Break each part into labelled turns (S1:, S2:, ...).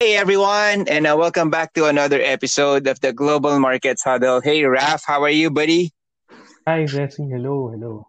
S1: Hey everyone, and uh, welcome back to another episode of the Global Markets Huddle. Hey Raf, how are you, buddy?
S2: Hi, Jesse. Hello, hello.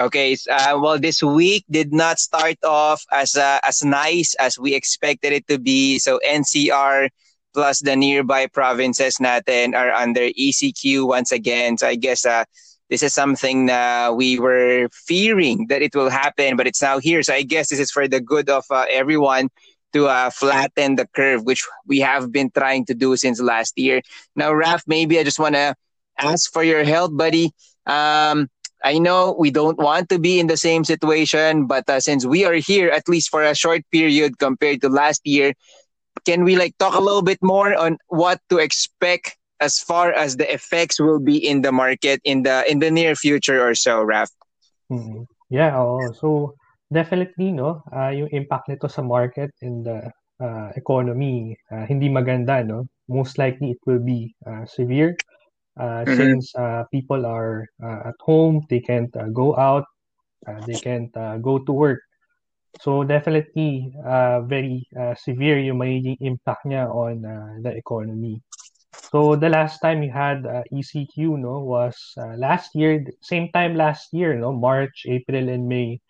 S1: Okay, uh, well, this week did not start off as uh, as nice as we expected it to be. So NCR plus the nearby provinces natin are under ECQ once again. So I guess uh, this is something uh, we were fearing that it will happen, but it's now here. So I guess this is for the good of uh, everyone to uh, flatten the curve, which we have been trying to do since last year. Now, Raf, maybe I just want to ask for your help, buddy. Um, I know we don't want to be in the same situation, but uh, since we are here at least for a short period compared to last year, can we like talk a little bit more on what to expect as far as the effects will be in the market in the in the near future or so, Raf?
S2: Mm-hmm. Yeah, oh, so Definitely 'no, ah, yung impact nito sa market and the, ah, economy, ah, hindi maganda 'no. Most likely it will be, ah, severe,
S1: Mhm.
S2: since, ah, people are, ah, at home, they can't, ah, go out, ah, they can't, ah, go to work. So definitely, ah, very, ah, severe yung magiging impact niya on, ah, the economy. So the last time we had, ah, ECQ 'no, was, ah, last year, same time last year 'no, March, April, and May.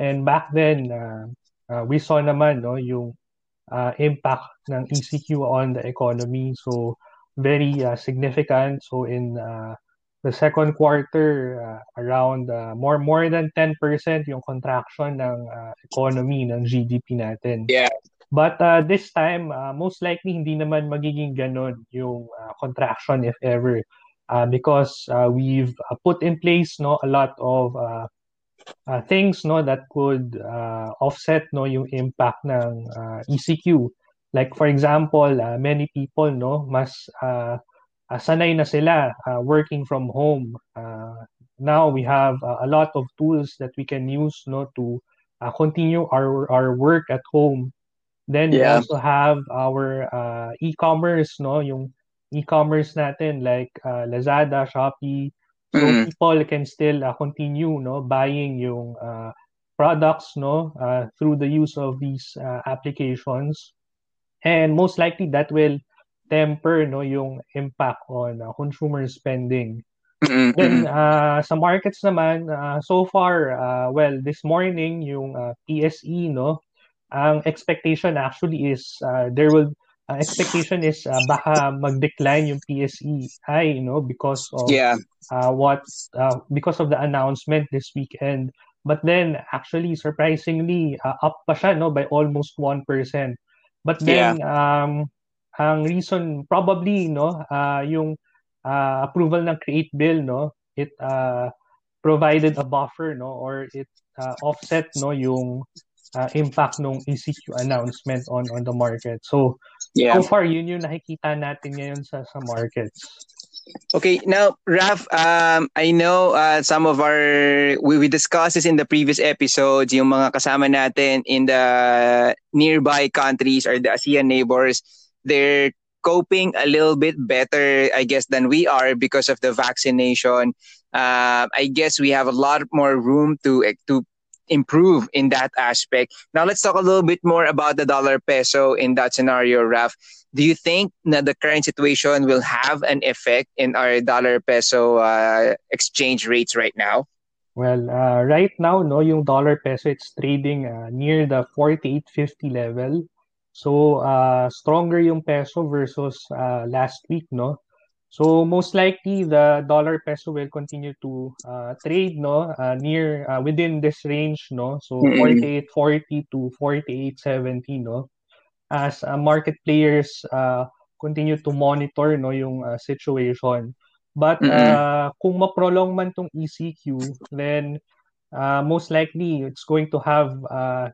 S2: And back then, uh, uh, we saw naman no, yung uh, impact ng ECQ on the economy. So, very uh, significant. So, in uh, the second quarter, uh, around uh, more more than 10% yung contraction ng uh, economy, ng GDP natin.
S1: Yeah.
S2: But uh, this time, uh, most likely hindi naman magiging ganon yung uh, contraction if ever. Uh, because uh, we've uh, put in place no a lot of uh, uh, things no that could uh, offset no yung impact ng uh, ECQ. Like for example, uh, many people no mas uh, uh, sanay na sila uh, working from home. Uh, now we have uh, a lot of tools that we can use no to uh, continue our our work at home. Then we also have our uh, e-commerce no yung e-commerce natin like uh, Lazada, Shopee, so
S1: Mhm.
S2: people can still uh, continue no buying yung uh, products no uh, through the use of these uh, applications. And most likely that will temper no yung impact on uh, consumer spending.
S1: Mhm,
S2: then uh, sa markets naman so far uh, well this morning yung uh, PSE no ang expectation actually is uh, there will uh, expectation is uh, baka mag-decline yung PSE high you know because of
S1: Yeah.
S2: uh, what uh, because of the announcement this weekend. But then actually surprisingly uh, up pa siya no by almost 1%. But then um ang reason probably no uh, yung uh, approval ng create bill no it uh, provided a buffer no or it uh, offset no yung uh, impact ng ECQ announcement on on the market. So
S1: Yeah.
S2: so far yun yung nakikita natin ngayon sa sa markets.
S1: Okay, now Raf, um, I know uh, some of our we, we discussed this in the previous episodes. Yung mga kasama natin in the nearby countries or the ASEAN neighbors, they're coping a little bit better, I guess, than we are because of the vaccination. Uh, I guess we have a lot more room to to improve in that aspect. Now let's talk a little bit more about the dollar peso in that scenario, Raf. Do you think that the current situation will have an effect in our dollar peso uh, exchange rates right now?
S2: Well, uh, right now, no, yung dollar peso, it's trading uh, near the 48.50 level. So, uh, stronger yung peso versus uh, last week, no? So, most likely, the dollar peso will continue to uh, trade, no, uh, near, uh, within this range, no? So,
S1: Mm-mm.
S2: 48.40 to 48.70, no? As uh, market players uh, continue to monitor, no, yung uh, situation. But
S1: Mm-mm.
S2: uh, kung ma-prolong man tong ECQ, then uh, most likely it's going to have uh,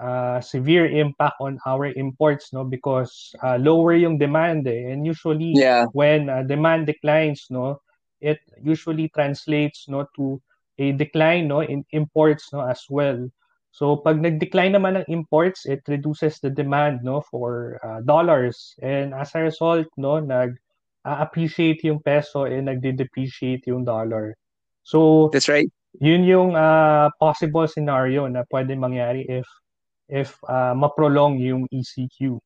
S2: uh, severe impact on our imports, no, because uh, lower yung demand, eh. and usually
S1: Yeah.
S2: when uh, demand declines, no, it usually translates, no, to a decline, no, in imports, no, as well. So pag nag-decline naman ng imports, it reduces the demand, no, for uh, dollars, and as a result, no, nag appreciate yung peso and nagde-depreciate yung dollar. So
S1: That's right.
S2: yun yung uh, possible scenario na pwede mangyari if if uh, ma-prolong yung ECQ.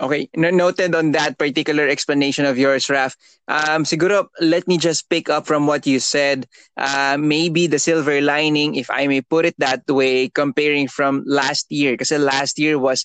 S1: Okay, noted on that particular explanation of yours, Raf. Um, siguro, let me just pick up from what you said. Uh, maybe the silver lining, if I may put it that way, comparing from last year, because last year was,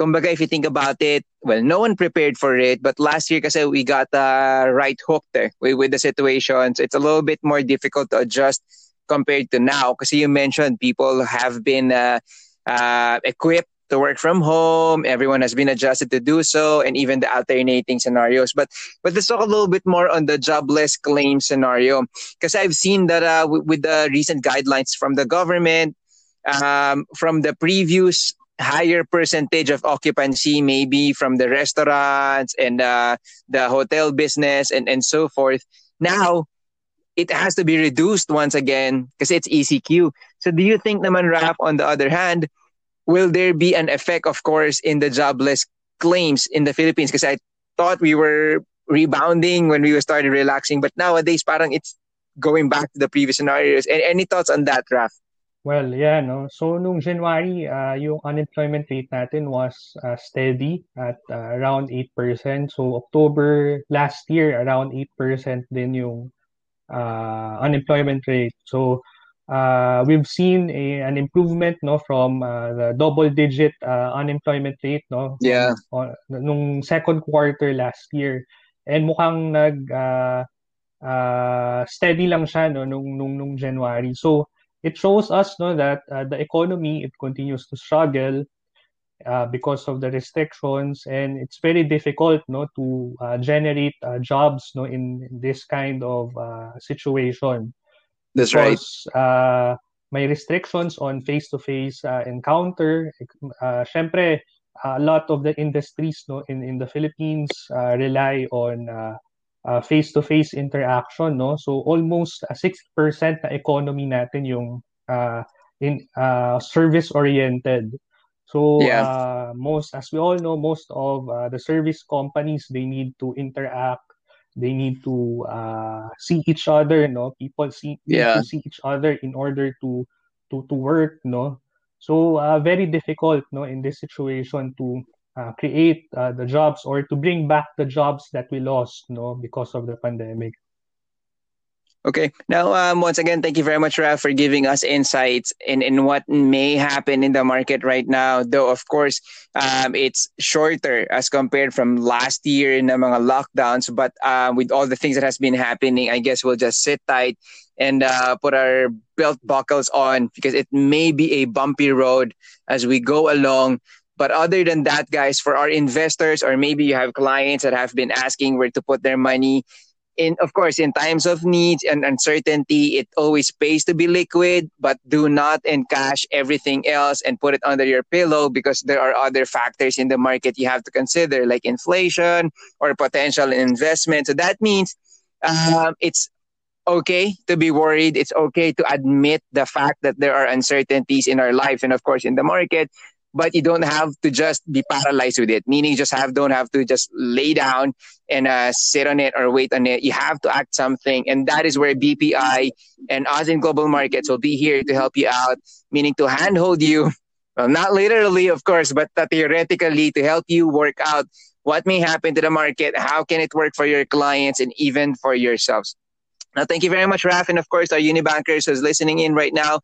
S1: kumbaga, if you think about it, well, no one prepared for it, but last year, because we got uh, right hooked there with, with the situations, it's a little bit more difficult to adjust compared to now. Because you mentioned people have been uh, uh, equipped to work from home. Everyone has been adjusted to do so, and even the alternating scenarios. But but let's talk a little bit more on the jobless claim scenario, because I've seen that uh, with, with, the recent guidelines from the government, um, from the previous higher percentage of occupancy, maybe from the restaurants and uh, the hotel business and and so forth. Now it has to be reduced once again because it's ECQ. So do you think naman Raf on the other hand will there be an effect, of course, in the jobless claims in the Philippines? Because I thought we were rebounding when we started relaxing, but nowadays, parang it's going back to the previous scenarios. Any, any thoughts on that, Raf?
S2: Well, yeah, no. So nung January, uh, yung unemployment rate natin was uh, steady at uh, around 8%. So October last year, around 8% din yung uh, unemployment rate. So uh, we've seen a, an improvement no from uh, the double digit uh, unemployment rate no
S1: yeah.
S2: on, nung second quarter last year. And mukhang nag uh, uh, steady lang siya no nung nung nung January. So it shows us no that uh, the economy it continues to struggle uh, because of the restrictions and it's very difficult no to uh, generate uh, jobs no in, in this kind of uh, situation
S1: that's because,
S2: right. Uh, may restrictions on face-to-face uh, encounter. Uh, Syempre, a lot of the industries no in in the Philippines uh, rely on face-to-face interaction no so almost uh, 60% na economy natin yung uh, in uh, service oriented so yeah. uh, most as we all know most of uh, the service companies they need to interact. They need to uh, see each other no? People see yeah. to see each other in order to to to work no? So uh, very difficult no in this situation to uh, create uh, the jobs or to bring back the jobs that we lost no? Because of the pandemic
S1: Okay. Now, um, once again, thank you very much, Raf, for giving us insights in, in what may happen in the market right now. Though, of course, um, it's shorter as compared from last year in the mga lockdowns. But uh, with all the things that has been happening, I guess we'll just sit tight and uh, put our belt buckles on because it may be a bumpy road as we go along. But other than that, guys, for our investors, or maybe you have clients that have been asking where to put their money, in of course in times of needs and uncertainty it always pays to be liquid but do not encash everything else and put it under your pillow because there are other factors in the market you have to consider like inflation or potential investment. So that means um, it's okay to be worried. It's okay to admit the fact that there are uncertainties in our life and of course in the market but you don't have to just be paralyzed with it. Meaning, just have don't have to just lay down and uh, sit on it or wait on it. You have to act something, and that is where BPI and us in global markets will be here to help you out. Meaning to handhold you, well, not literally, of course, but theoretically to help you work out what may happen to the market, how can it work for your clients, and even for yourselves. Now, thank you very much, Raf, and of course, our Unibankers who's listening in right now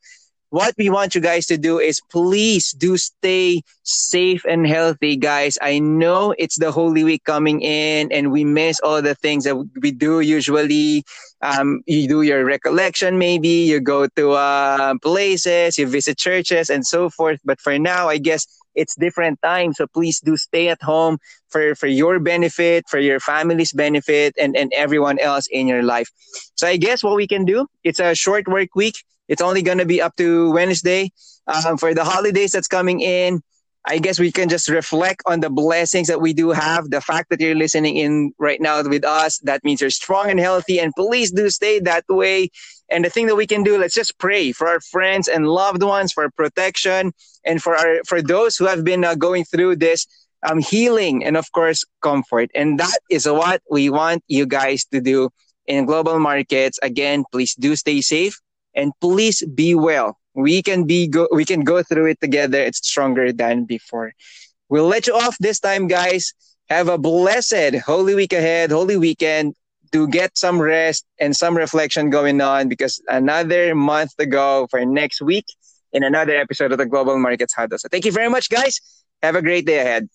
S1: what we want you guys to do is please do stay safe and healthy, guys. I know it's the Holy Week coming in and we miss all the things that we do usually. Um, you do your recollection, maybe you go to uh, places, you visit churches and so forth. But for now, I guess it's different times. So please do stay at home for, for your benefit, for your family's benefit, and, and everyone else in your life. So I guess what we can do, it's a short work week. It's only going to be up to Wednesday. Um, for the holidays that's coming in, I guess we can just reflect on the blessings that we do have. The fact that you're listening in right now with us, that means you're strong and healthy. And please do stay that way. And the thing that we can do, let's just pray for our friends and loved ones for protection and for our for those who have been uh, going through this um, healing and of course comfort. And that is what we want you guys to do in global markets. Again, please do stay safe and please be well. We can be go we can go through it together. It's stronger than before. we'll let you off this time, guys. Have a blessed Holy Week ahead, Holy Weekend to get some rest and some reflection going on because another month to go for next week in another episode of the Global Markets Huddle. So thank you very much, guys. Have a great day ahead.